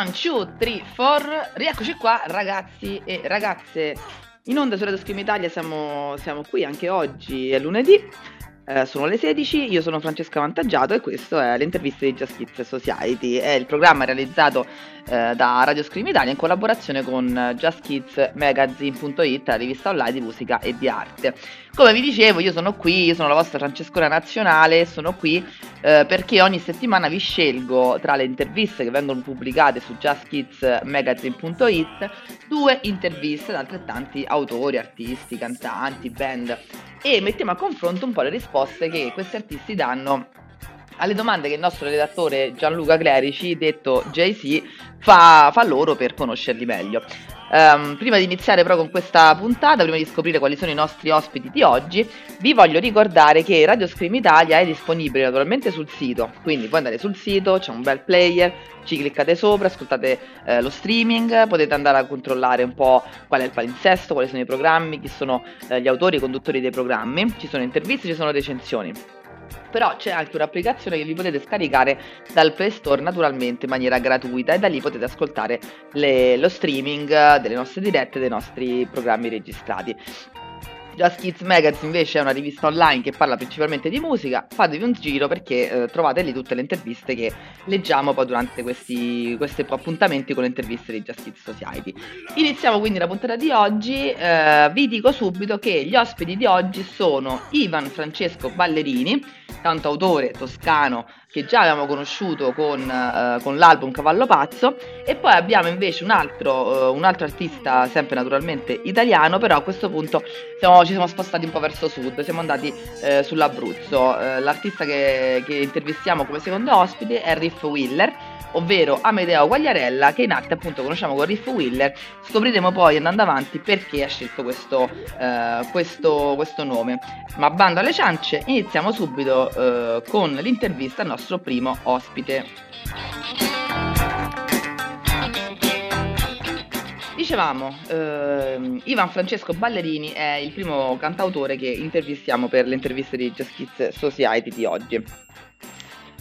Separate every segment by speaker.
Speaker 1: One, two, three, four. Rieccoci qua, ragazzi e ragazze. In onda su Radio Scream Italia siamo, siamo qui anche oggi, è lunedì. Eh, sono le 16, io sono Francesca Vantaggiato e questo è l'intervista di Just Kids Society. È il programma realizzato eh, da Radio Scream Italia in collaborazione con JustKidsMagazine.it, la rivista online di musica e di arte. Come vi dicevo, io sono qui, io sono la vostra Francescona nazionale, sono qui eh, perché ogni settimana vi scelgo tra le interviste che vengono pubblicate su JustKidsMagazine.it due interviste da altrettanti autori, artisti, cantanti, band e mettiamo a confronto un po' le risposte che questi artisti danno alle domande che il nostro redattore Gianluca Clerici, detto JC, fa, fa loro per conoscerli meglio. Um, prima di iniziare però con questa puntata, prima di scoprire quali sono i nostri ospiti di oggi, vi voglio ricordare che Radio Scream Italia è disponibile naturalmente sul sito, quindi puoi andare sul sito, c'è un bel player, ci cliccate sopra, ascoltate eh, lo streaming, potete andare a controllare un po' qual è il palinsesto, quali sono i programmi, chi sono eh, gli autori, i conduttori dei programmi, ci sono interviste, ci sono recensioni però c'è anche un'applicazione che vi potete scaricare dal Play Store naturalmente in maniera gratuita e da lì potete ascoltare le, lo streaming delle nostre dirette, dei nostri programmi registrati. Just Kids Magazine invece è una rivista online che parla principalmente di musica, fatevi un giro perché eh, trovate lì tutte le interviste che leggiamo poi durante questi, questi appuntamenti con le interviste di Just Kids Society. Iniziamo quindi la puntata di oggi, eh, vi dico subito che gli ospiti di oggi sono Ivan Francesco Ballerini, cantautore toscano che già abbiamo conosciuto con, uh, con l'album Cavallo Pazzo. E poi abbiamo invece un altro, uh, un altro, artista sempre naturalmente italiano però a questo punto siamo, ci siamo spostati un po' verso sud siamo andati uh, sull'Abruzzo. L'artista che, che intervistiamo come secondo ospite è Riff Willer ovvero Amedeo Guagliarella, che in arte appunto conosciamo con Riff Willer. Scopriremo poi andando avanti perché ha scelto questo, eh, questo, questo nome. Ma bando alle ciance, iniziamo subito eh, con l'intervista al nostro primo ospite. Dicevamo, eh, Ivan Francesco Ballerini è il primo cantautore che intervistiamo per le interviste di Just Kids Society di oggi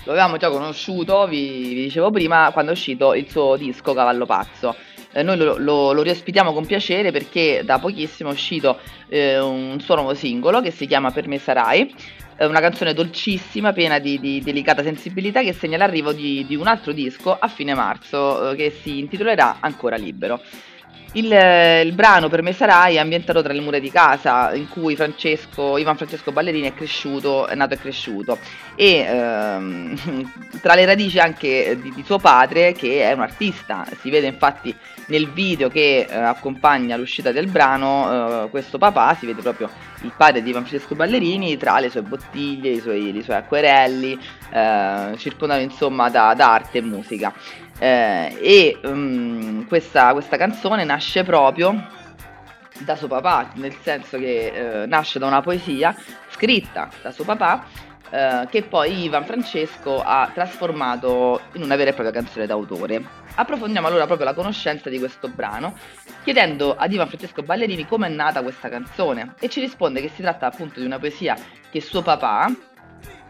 Speaker 1: lo avevamo già conosciuto, vi, vi, dicevo prima, quando è uscito il suo disco Cavallo Pazzo. Eh, noi lo, lo, lo, riospitiamo con piacere perché da pochissimo è uscito eh, un suo nuovo singolo che si chiama Per me sarai, è una canzone dolcissima, piena di, di, delicata sensibilità che segna l'arrivo di, di, un altro disco a fine marzo eh, che si intitolerà Ancora libero. Il, il, brano Per me sarai è ambientato tra le mura di casa in cui Francesco, Ivan Francesco Ballerini è cresciuto, è nato e cresciuto e ehm, tra le radici anche di, di, suo padre che è un artista, si vede infatti nel video che eh, accompagna l'uscita del brano eh, questo papà, si vede proprio il padre di Ivan Francesco Ballerini tra le sue bottiglie, i suoi, i suoi acquerelli, eh, circondato insomma da, da arte e musica. Eh, e um, questa, questa, canzone nasce proprio da suo papà, nel senso che eh, nasce da una poesia scritta da suo papà eh, che poi Ivan Francesco ha trasformato in una vera e propria canzone d'autore. Approfondiamo allora proprio la conoscenza di questo brano chiedendo ad Ivan Francesco Ballerini come è nata questa canzone e ci risponde che si tratta appunto di una poesia che suo papà,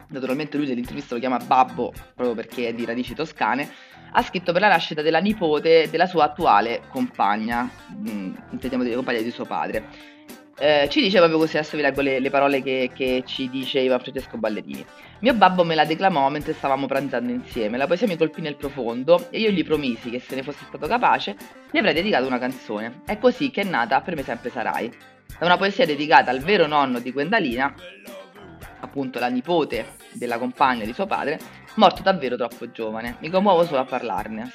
Speaker 1: naturalmente lui nell'intervista lo chiama Babbo proprio perché è di radici toscane, ha scritto per la nascita della nipote della sua attuale compagna, mm, intendiamo dire compagna di suo padre. Eh, ci dice proprio così, adesso vi leggo le, le parole che, che, ci dice Ivan Francesco Ballerini. Mio babbo me la declamò mentre stavamo pranzando insieme, la poesia mi colpì nel profondo e io gli promisi che se ne fosse stato capace gli avrei dedicato una canzone. È così che è nata Per me sempre sarai. Da una poesia dedicata al vero nonno di Gwendalina, appunto la nipote della compagna di suo padre, morto davvero troppo giovane. Mi commuovo solo a parlarne.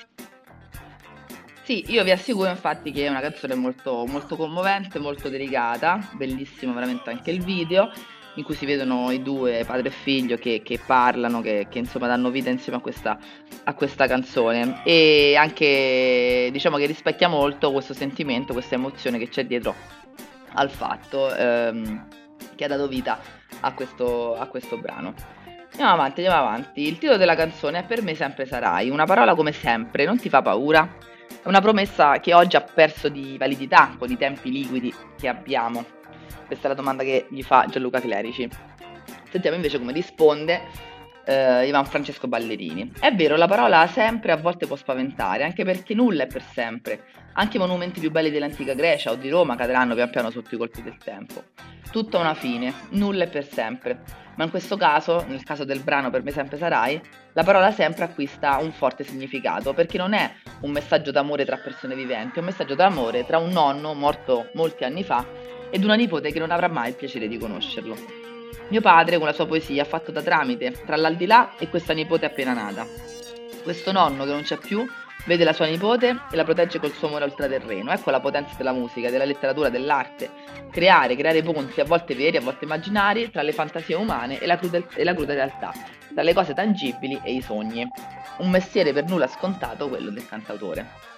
Speaker 1: Sì, io vi assicuro infatti che è una canzone molto, molto commovente, molto delicata, bellissimo veramente anche il video in cui si vedono i due, padre e figlio, che, che parlano, che, che, insomma danno vita insieme a questa, a questa, canzone e anche diciamo che rispecchia molto questo sentimento, questa emozione che c'è dietro al fatto ehm, che ha dato vita a questo, a questo brano. Andiamo avanti, andiamo avanti. Il titolo della canzone è Per me sempre sarai, una parola come sempre, non ti fa paura? È una promessa che oggi ha perso di validità con i tempi liquidi che abbiamo. Questa è la domanda che gli fa Gianluca Clerici. Sentiamo invece come risponde eh, Ivan Francesco Ballerini. È vero, la parola sempre a volte può spaventare, anche perché nulla è per sempre. Anche i monumenti più belli dell'antica Grecia o di Roma cadranno pian piano sotto i colpi del tempo. Tutto ha una fine, nulla è per sempre. Ma in questo caso, nel caso del brano Per me sempre sarai, la parola sempre acquista un forte significato, perché non è un messaggio d'amore tra persone viventi, è un messaggio d'amore tra un nonno morto molti anni fa ed una nipote che non avrà mai il piacere di conoscerlo. Mio padre, con la sua poesia, ha fatto da tramite tra l'aldilà e questa nipote appena nata. Questo nonno che non c'è più vede la sua nipote e la protegge col suo amore ultraterreno. Ecco la potenza della musica, della letteratura, dell'arte. Creare, creare ponti, a volte veri, a volte immaginari, tra le fantasie umane e la, cruda, e la cruda realtà, tra le cose tangibili e i sogni. Un mestiere per nulla scontato, quello del cantautore.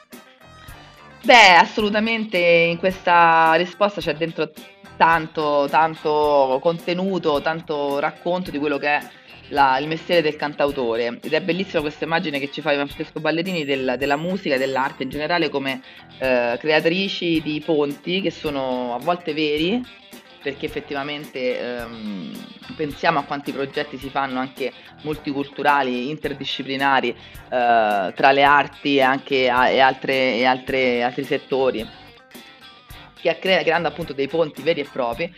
Speaker 1: Beh, assolutamente in questa risposta c'è dentro tanto, tanto contenuto, tanto racconto di quello che è la, il mestiere del cantautore. Ed è bellissima questa immagine che ci fa Francesco Ballerini del, della musica e dell'arte in generale come eh, creatrici di ponti che sono a volte veri perché effettivamente ehm, pensiamo a quanti progetti si fanno anche multiculturali, interdisciplinari eh, tra le arti e anche a, e altre, e altre, altri settori, creando appunto dei ponti veri e propri,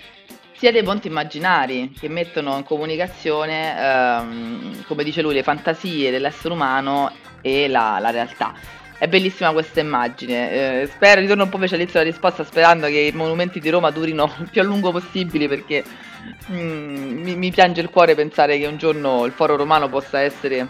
Speaker 1: sia dei ponti immaginari che mettono in comunicazione, ehm, come dice lui, le fantasie dell'essere umano e la, la realtà. È bellissima questa immagine. Eh, spero, ritorno un po' invece all'inizio della risposta sperando che i monumenti di Roma durino il più a lungo possibile perché mm, mi, mi, piange il cuore pensare che un giorno il foro romano possa essere,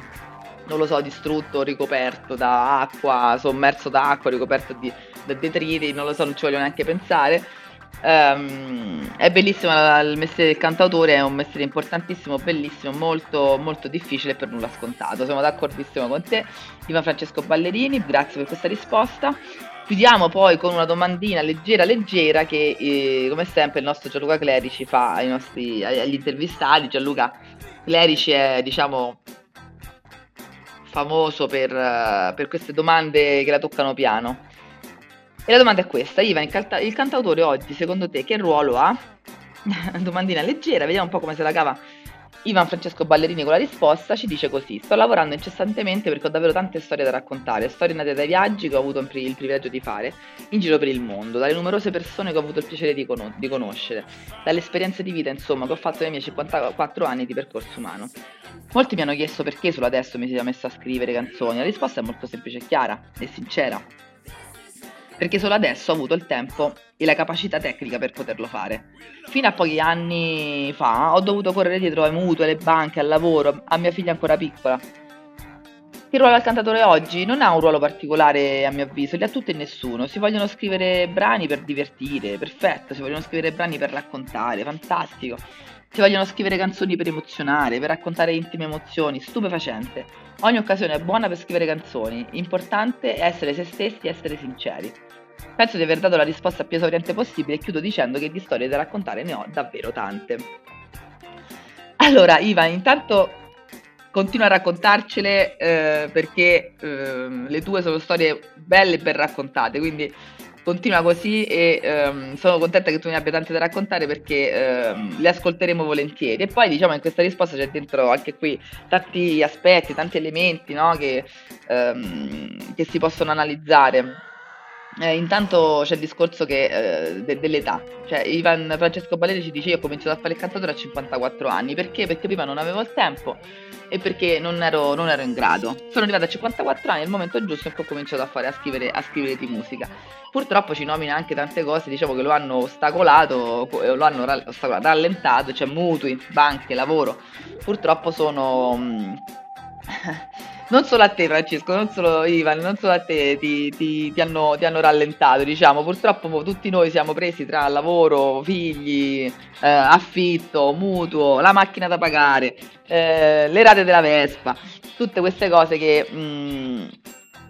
Speaker 1: non lo so, distrutto, ricoperto da acqua, sommerso da acqua, ricoperto di, detriti, non lo so, non ci voglio neanche pensare. Um, è bellissimo il mestiere del cantautore, è un mestiere importantissimo, bellissimo, molto, molto difficile e per nulla scontato. Sono d'accordissimo con te, Ivan Francesco Ballerini, grazie per questa risposta. Chiudiamo poi con una domandina leggera, leggera che eh, come sempre il nostro Gianluca Clerici fa ai nostri, agli intervistati. Gianluca Clerici è diciamo famoso per, per queste domande che la toccano piano. E la domanda è questa, Ivan, il, canta- il cantautore oggi secondo te che ruolo ha? Domandina leggera, vediamo un po' come se la cava Ivan Francesco Ballerini con la risposta ci dice così: Sto lavorando incessantemente perché ho davvero tante storie da raccontare, storie nate dai viaggi che ho avuto il privilegio di fare in giro per il mondo, dalle numerose persone che ho avuto il piacere di, con- di conoscere, dalle esperienze di vita, insomma, che ho fatto nei miei 54 anni di percorso umano. Molti mi hanno chiesto perché solo adesso mi sia messo a scrivere canzoni. La risposta è molto semplice e chiara e sincera perché solo adesso ho avuto il tempo e la capacità tecnica per poterlo fare. Fino a pochi anni fa ho dovuto correre dietro ai mutui, alle banche, al lavoro, a mia figlia ancora piccola. Il ruolo del cantatore oggi non ha un ruolo particolare a mio avviso, li ha tutti e nessuno. Si vogliono scrivere brani per divertire, perfetto, si vogliono scrivere brani per raccontare, fantastico. Si vogliono scrivere canzoni per emozionare, per raccontare intime emozioni, stupefacente. Ogni occasione è buona per scrivere canzoni, importante è essere se stessi e essere sinceri. Penso di aver dato la risposta più esauriente possibile e chiudo dicendo che di storie da raccontare ne ho davvero tante. Allora, Ivan, intanto continua a raccontarcele eh, perché eh, le tue sono storie belle e ben raccontate, quindi continua così e ehm, sono contenta che tu ne abbia tante da raccontare perché ehm, le ascolteremo volentieri. E poi diciamo in questa risposta c'è dentro anche qui tanti aspetti, tanti elementi no, che, ehm, che si possono analizzare. Eh, intanto c'è il discorso che, eh, de- dell'età, cioè Ivan Francesco Baleri ci dice io ho cominciato a fare il cantatore a 54 anni, perché? Perché prima non avevo il tempo e perché non ero, non ero in grado. Sono arrivata a 54 anni, è il momento giusto in ho cominciato a, fare, a, scrivere, a scrivere di musica. Purtroppo ci nomina anche tante cose, diciamo che lo hanno ostacolato, lo hanno rallentato, cioè mutui, banche, lavoro. Purtroppo sono... Non solo a te Francesco, non solo Ivan, non solo a te ti, ti, ti, hanno, ti hanno, rallentato, diciamo, purtroppo tutti noi siamo presi tra lavoro, figli, eh, affitto, mutuo, la macchina da pagare, eh, le rate della Vespa, tutte queste cose che... Mh, mm,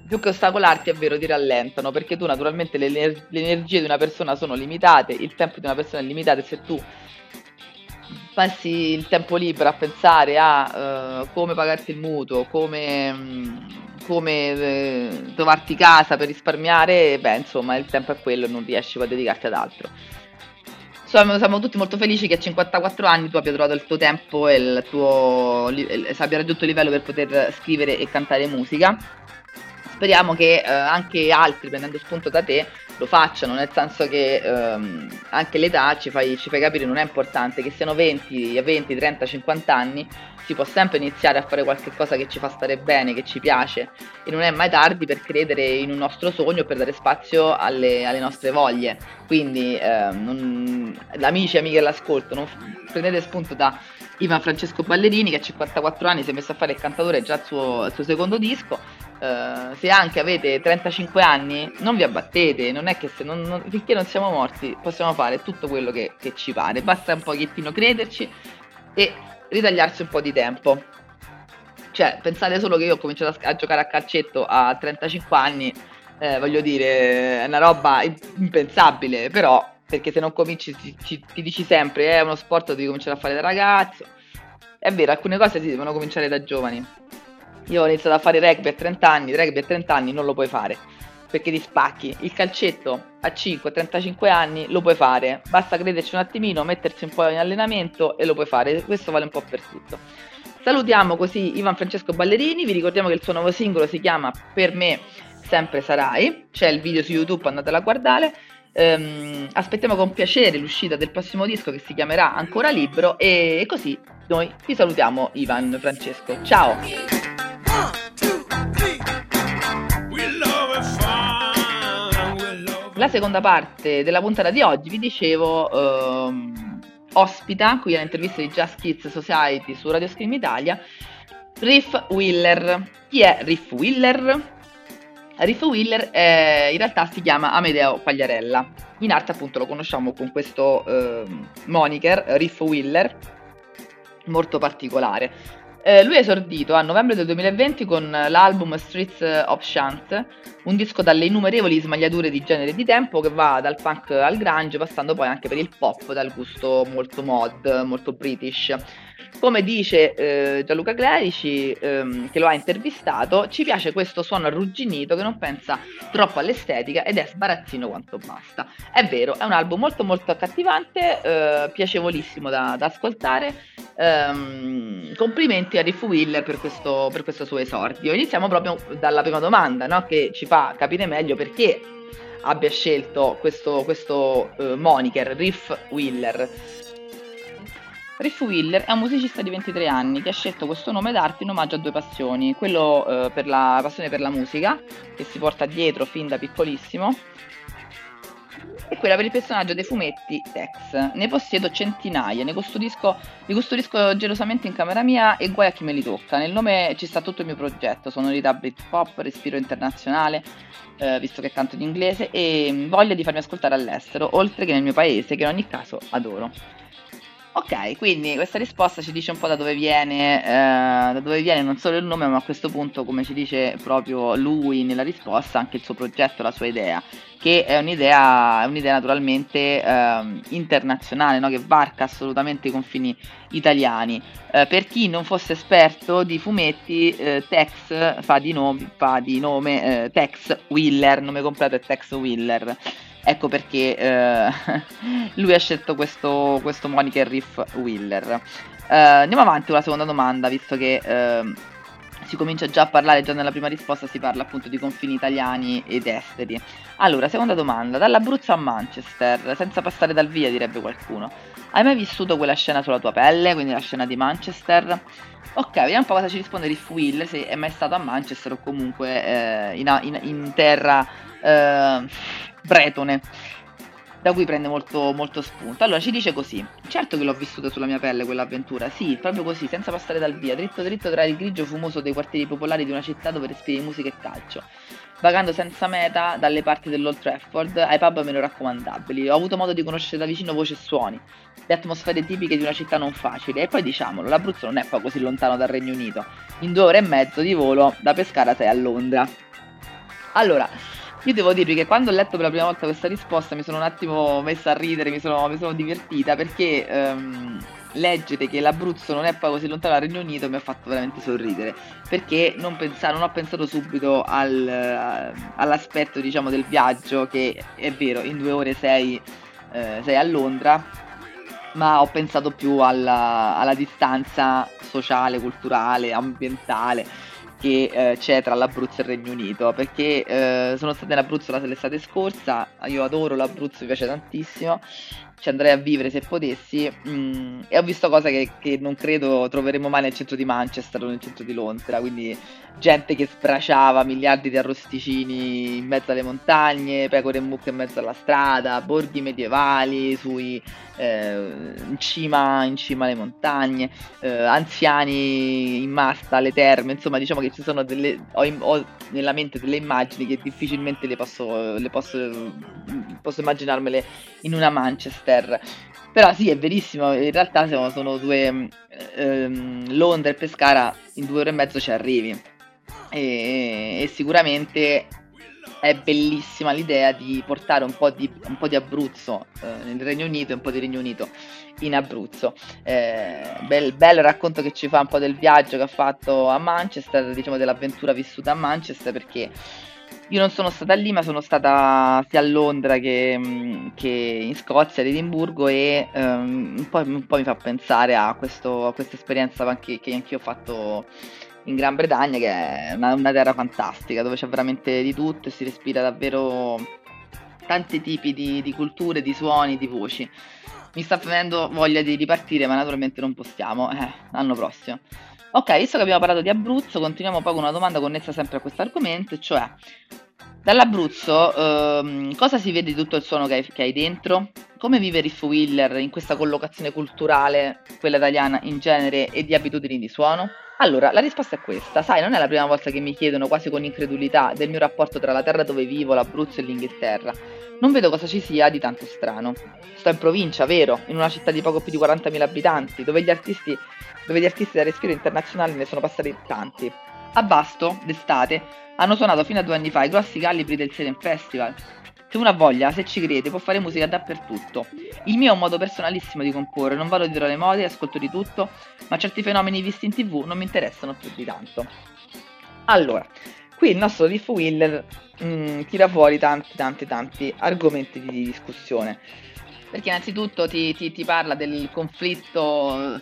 Speaker 1: più che ostacolarti è vero ti rallentano perché tu naturalmente le, le energie di una persona sono limitate, il tempo di una persona è limitato e se tu passi il tempo libero a pensare a uh, come pagarti il mutuo, come, mm, come eh, trovarti casa per risparmiare, beh insomma il tempo è quello e non riesci a dedicarti ad altro. siamo, siamo, tutti molto felici che a 54 anni tu abbia trovato il tuo tempo e il tuo, abbia raggiunto il livello per poter scrivere e cantare musica. Speriamo che eh, anche altri, prendendo spunto da te, lo facciano, nel senso che ehm, anche l'età ci fai, ci fai capire non è importante, che siano 20, 20, 30, 50 anni, si può sempre iniziare a fare qualcosa che ci fa stare bene, che ci piace e non è mai tardi per credere in un nostro sogno, per dare spazio alle, alle nostre voglie. Quindi ehm, non, amici e amiche all'ascolto, non prendete spunto da Ivan Francesco Ballerini che a 54 anni si è messo a fare il cantatore già al suo, suo secondo disco Uh, se anche avete 35 anni, non vi abbattete, non è che se non, non, finché non siamo morti possiamo fare tutto quello che, che, ci pare, basta un pochettino crederci e ritagliarsi un po' di tempo. Cioè, pensate solo che io ho cominciato a, a giocare a calcetto a 35 anni, eh, voglio dire, è una roba impensabile, però perché se non cominci ti, ti, ti dici sempre è uno sport devi cominciare a fare da ragazzo. È vero, alcune cose si devono cominciare da giovani io ho iniziato a fare rugby a 30 anni, rugby a 30 anni non lo puoi fare perché ti spacchi. Il calcetto a 5-35 anni lo puoi fare, basta crederci un attimino, mettersi un po' in allenamento e lo puoi fare. Questo vale un po' per tutto. Salutiamo così Ivan Francesco Ballerini, vi ricordiamo che il suo nuovo singolo si chiama Per me sempre sarai, c'è il video su YouTube, andatelo a guardare. Ehm, aspettiamo con piacere l'uscita del prossimo disco che si chiamerà Ancora Libro e così noi vi salutiamo Ivan Francesco. Ciao! La seconda parte della puntata di oggi, vi dicevo, ehm, ospita qui all'intervista di Just Kids Society su Radio Scream Italia, Riff Willer. Chi è Riff Willer? Riff Willer è, in realtà si chiama Amedeo Pagliarella. In arte appunto lo conosciamo con questo eh, moniker, Riff Willer, molto particolare. Eh, lui è esordito a novembre del 2020 con l'album Streets of Chance, un disco dalle innumerevoli smagliature di genere e di tempo che va dal punk al grunge, passando poi anche per il pop dal gusto molto mod, molto british. Come dice eh, Gianluca Clerici, ehm, che lo ha intervistato, ci piace questo suono arrugginito che non pensa troppo all'estetica ed è sbarazzino quanto basta. È vero, è un album molto molto accattivante, eh, piacevolissimo da, da ascoltare. Ehm, complimenti a Riff Willer per questo, per questo, suo esordio. Iniziamo proprio dalla prima domanda, no? che ci fa capire meglio perché abbia scelto questo, questo uh, moniker, Riff Willer. Riff Willer è un musicista di 23 anni che ha scelto questo nome d'arte in omaggio a due passioni, quello eh, per la passione per la musica, che si porta dietro fin da piccolissimo, e quella per il personaggio dei fumetti Tex. Ne possiedo centinaia, ne custodisco, li custodisco gelosamente in camera mia e guai a chi me li tocca. Nel nome ci sta tutto il mio progetto, sonorità Britpop, respiro internazionale, eh, visto che canto in inglese, e voglia di farmi ascoltare all'estero, oltre che nel mio paese, che in ogni caso adoro. Ok, quindi questa risposta ci dice un po' da dove viene, eh, da dove viene non solo il nome, ma a questo punto, come ci dice proprio lui nella risposta, anche il suo progetto, la sua idea, che è un'idea, è un'idea naturalmente eh, internazionale, no? che varca assolutamente i confini italiani. Eh, per chi non fosse esperto di fumetti, eh, Tex fa di, nome, fa di nome eh, Tex Willer, nome completo è Tex Willer. Ecco perché eh, lui ha scelto questo, questo moniker Riff Willer. Uh, andiamo avanti con la seconda domanda, visto che uh, si comincia già a parlare, già nella prima risposta si parla appunto di confini italiani ed esteri. Allora, seconda domanda, dall'Abruzzo a Manchester, senza passare dal via direbbe qualcuno. Hai mai vissuto quella scena sulla tua pelle, quindi la scena di Manchester? Ok, vediamo un po' cosa ci risponde Riff Will, se è mai stato a Manchester o comunque eh, in, in, in, terra eh, bretone, da cui prende molto, molto spunto. Allora ci dice così: Certo che l'ho vissuta sulla mia pelle quell'avventura, sì, proprio così, senza passare dal via, dritto dritto tra il grigio fumoso dei quartieri popolari di una città dove respiri musica e calcio. Vagando senza meta dalle parti dell'Old Trafford ai pub meno raccomandabili, ho avuto modo di conoscere da vicino voci e suoni, le atmosfere tipiche di una città non facile. E poi diciamolo, l'Abruzzo non è poi così lontano dal Regno Unito. In due ore e mezzo di volo da Pescara sei a Londra. Allora, io devo dirvi che quando ho letto per la prima volta questa risposta mi sono un attimo messa a ridere, mi sono, mi sono divertita perché um, leggere che l'Abruzzo non è poi così lontano dal Regno Unito mi ha fatto veramente sorridere perché non, pensa, non ho pensato subito al, all'aspetto diciamo del viaggio che è vero in due ore sei eh, sei a Londra, ma ho pensato più alla, alla distanza sociale, culturale, ambientale che eh, c'è tra l'Abruzzo e il Regno Unito, perché eh, sono stata in Abruzzo l'estate scorsa, io adoro l'Abruzzo, mi piace tantissimo, ci andrei a vivere se potessi mh, mm, e ho visto cose che, che, non credo troveremo mai nel centro di Manchester o nel centro di Londra, quindi gente che sbracciava miliardi di arrosticini in mezzo alle montagne, pecore e mucche in mezzo alla strada, borghi medievali sui, eh, in, cima, in, cima, alle montagne, eh, anziani in masta alle terme, insomma diciamo che ci sono delle, ho, in, ho nella mente delle immagini che difficilmente le posso, le posso, posso immaginarmele in una Manchester. Però sì, è verissimo, in realtà sono, sono due... Ehm, Londra e Pescara in due ore e mezzo ci arrivi. E, e sicuramente è bellissima l'idea di portare un po' di, un po di Abruzzo eh, nel Regno Unito e un po' di Regno Unito in Abruzzo. Eh, bel, bel, racconto che ci fa un po' del viaggio che ha fatto a Manchester, diciamo dell'avventura vissuta a Manchester, perché io non sono stata lì, ma sono stata sia a Londra che, che in Scozia, ad Edimburgo, e um, un, po', un, po', mi fa pensare a, questo, a questa esperienza che, che anch'io ho fatto in Gran Bretagna, che è una, una terra fantastica, dove c'è veramente di tutto e si respira davvero tanti tipi di, di culture, di suoni, di voci. Mi sta venendo voglia di ripartire, ma naturalmente non possiamo. Eh, l'anno prossimo. Ok, visto che abbiamo parlato di Abruzzo, continuiamo poi con una domanda connessa sempre a questo argomento, cioè dall'Abruzzo ehm, cosa si vede di tutto il suono che hai, che hai dentro? Come vive Riff Wheeler in questa collocazione culturale, quella italiana in genere, e di abitudini di suono? Allora, la risposta è questa. Sai, non è la prima volta che mi chiedono quasi con incredulità del mio rapporto tra la terra dove vivo, l'Abruzzo e l'Inghilterra. Non vedo cosa ci sia di tanto strano. Sto in provincia, vero, in una città di poco più di 40.000 abitanti, dove gli artisti, dove gli artisti da respiro internazionale ne sono passati tanti. A Basto, d'estate, hanno suonato fino a due anni fa i grossi calibri del Serem Festival, se uno ha voglia, se ci crede, può fare musica dappertutto. Il mio è un modo personalissimo di comporre, non vado dietro le mode, ascolto di tutto, ma certi fenomeni visti in tv non mi interessano più di tanto. Allora, qui il nostro Riff Wheeler mh, tira fuori tanti, tanti, tanti argomenti di discussione. Perché innanzitutto ti, ti, ti parla del conflitto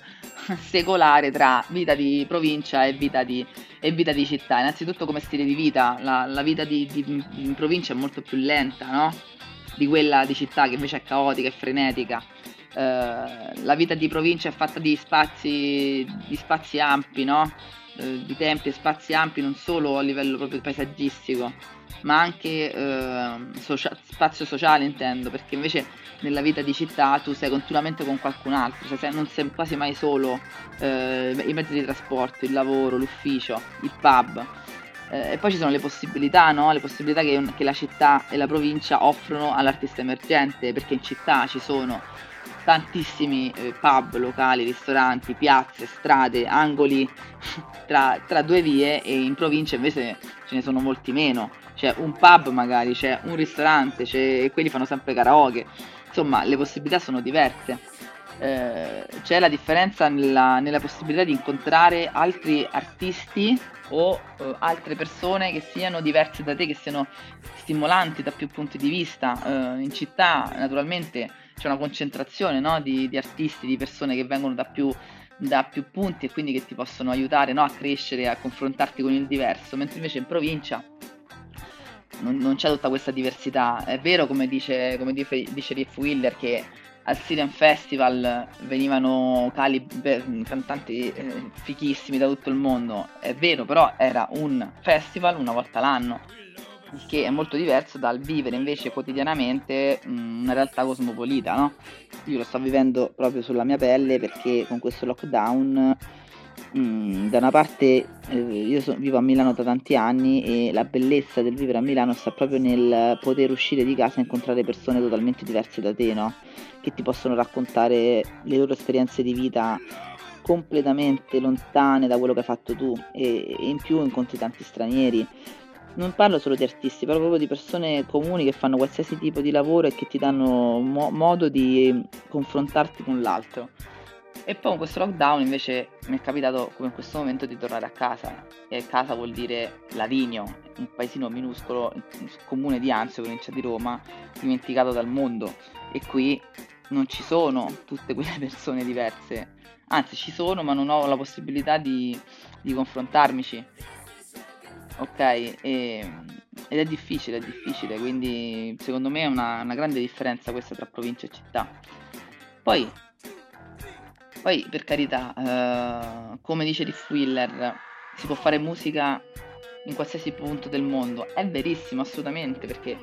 Speaker 1: secolare tra vita di provincia e vita di, e vita di città. Innanzitutto come stile di vita, la, la vita di, di, in provincia è molto più lenta, no? Di quella di città che invece è caotica e frenetica. Uh, la vita di provincia è fatta di spazi, di spazi ampi, no? Uh, di tempi e spazi ampi non solo a livello proprio paesaggistico, ma anche uh, socia- spazio sociale intendo, perché invece nella vita di città tu sei continuamente con qualcun altro, cioè non sei quasi mai solo eh, i mezzi di trasporto, il lavoro, l'ufficio, il pub. Eh, e poi ci sono le possibilità, no? le possibilità che, che la città e la provincia offrono all'artista emergente, perché in città ci sono tantissimi eh, pub, locali, ristoranti, piazze, strade, angoli tra, tra, due vie e in provincia invece ce ne sono molti meno. C'è un pub magari, c'è un ristorante, c'è, e quelli fanno sempre karaoke insomma le possibilità sono diverse. Eh, c'è la differenza nella, nella, possibilità di incontrare altri artisti o eh, altre persone che siano diverse da te, che siano stimolanti da più punti di vista. Eh, in città naturalmente c'è una concentrazione no, di, di, artisti, di persone che vengono da più, da più punti e quindi che ti possono aiutare no, a crescere, a confrontarti con il diverso, mentre invece in provincia non, non, c'è tutta questa diversità. È vero, come dice, come dice, dice Riff Willer, che al Syrian Festival venivano calib- cantanti eh, fichissimi da tutto il mondo. È vero, però era un festival una volta l'anno, il che è molto diverso dal vivere invece quotidianamente mm, una realtà cosmopolita, no? Io lo sto vivendo proprio sulla mia pelle perché con questo lockdown Mm, da una parte eh, io vivo a Milano da tanti anni e la bellezza del vivere a Milano sta proprio nel poter uscire di casa e incontrare persone totalmente diverse da te, no? Che ti possono raccontare le loro esperienze di vita completamente lontane da quello che hai fatto tu e in più incontri tanti stranieri. Non parlo solo di artisti, parlo proprio di persone comuni che fanno qualsiasi tipo di lavoro e che ti danno mo- modo di confrontarti con l'altro. E poi con questo lockdown invece mi è capitato come in questo momento di tornare a casa. E casa vuol dire Lavinio, un paesino minuscolo, un comune di Anzio, provincia di Roma, dimenticato dal mondo. E qui non ci sono tutte quelle persone diverse, anzi ci sono ma non ho la possibilità di, di confrontarmici, ok? E, ed è difficile, è difficile, quindi secondo me è una, una grande differenza questa tra provincia e città. Poi poi, per carità, eh, come dice Riff Willer, si può fare musica in qualsiasi punto del mondo. È verissimo, assolutamente, perché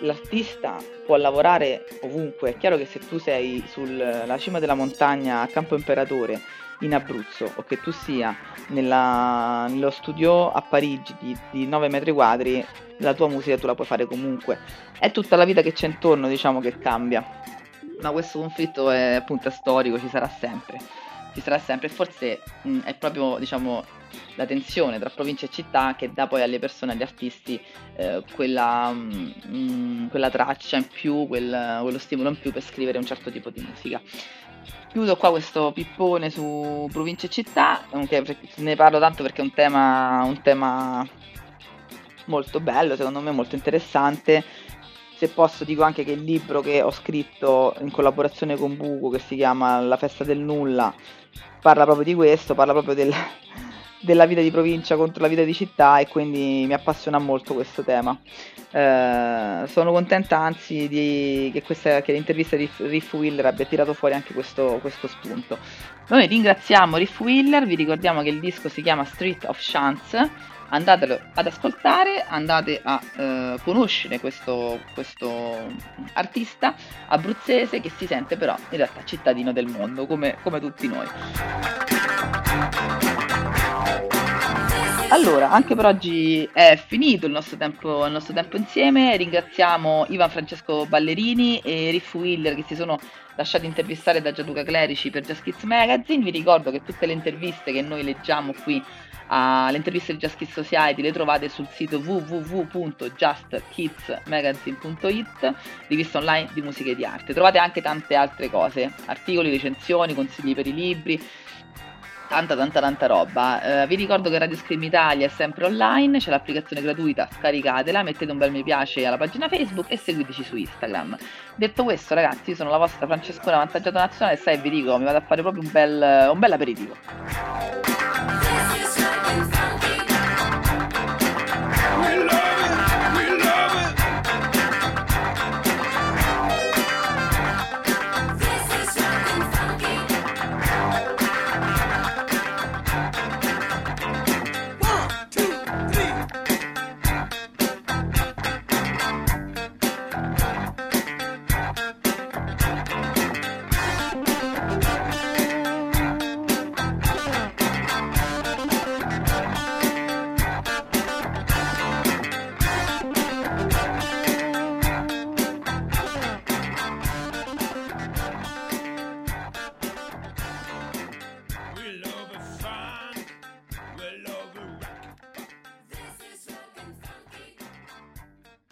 Speaker 1: l'artista può lavorare ovunque. È chiaro che se tu sei sulla cima della montagna a Campo Imperatore in Abruzzo o che tu sia nella, nello studio a Parigi di, di 9 metri quadri, la tua musica tu la puoi fare comunque. È tutta la vita che c'è intorno, diciamo, che cambia ma questo conflitto è appunto storico, ci sarà sempre. Ci sarà sempre forse mh, è proprio diciamo, la tensione tra provincia e città che dà poi alle persone, agli artisti, eh, quella, mh, quella, traccia in più, quel, quello stimolo in più per scrivere un certo tipo di musica. Chiudo qua questo pippone su provincia e città, ne parlo tanto perché è un tema, un tema molto bello, secondo me molto interessante se posso dico anche che il libro che ho scritto in collaborazione con Buco, che si chiama La festa del nulla, parla proprio di questo, parla proprio del, della vita di provincia contro la vita di città e quindi mi appassiona molto questo tema. Eh, sono contenta anzi di, che, questa, che l'intervista di Riff Willer abbia tirato fuori anche questo, questo spunto. Noi ringraziamo Riff Willer, vi ricordiamo che il disco si chiama Street of Chance andatelo ad ascoltare, andate a eh, conoscere questo, questo, artista abruzzese che si sente però in realtà cittadino del mondo, come, come tutti noi. Allora, anche per oggi è finito il nostro, tempo, il nostro tempo insieme. Ringraziamo Ivan Francesco Ballerini e Riff Willer che si sono lasciati intervistare da Gianluca Clerici per Just Kids Magazine. Vi ricordo che tutte le interviste che noi leggiamo qui alle interviste di Just Kids Society le trovate sul sito www.justkidsmagazine.it, rivista online di musica e di arte. Trovate anche tante altre cose, articoli, recensioni, consigli per i libri, tanta tanta tanta roba. Uh, vi ricordo che Radio Scream Italia è sempre online, c'è l'applicazione gratuita, scaricatela, mettete un bel mi piace alla pagina Facebook e seguiteci su Instagram. Detto questo ragazzi, io sono la vostra Francescona Vantaggiato Nazionale e sai vi dico, mi vado a fare proprio un bel, un bel aperitivo.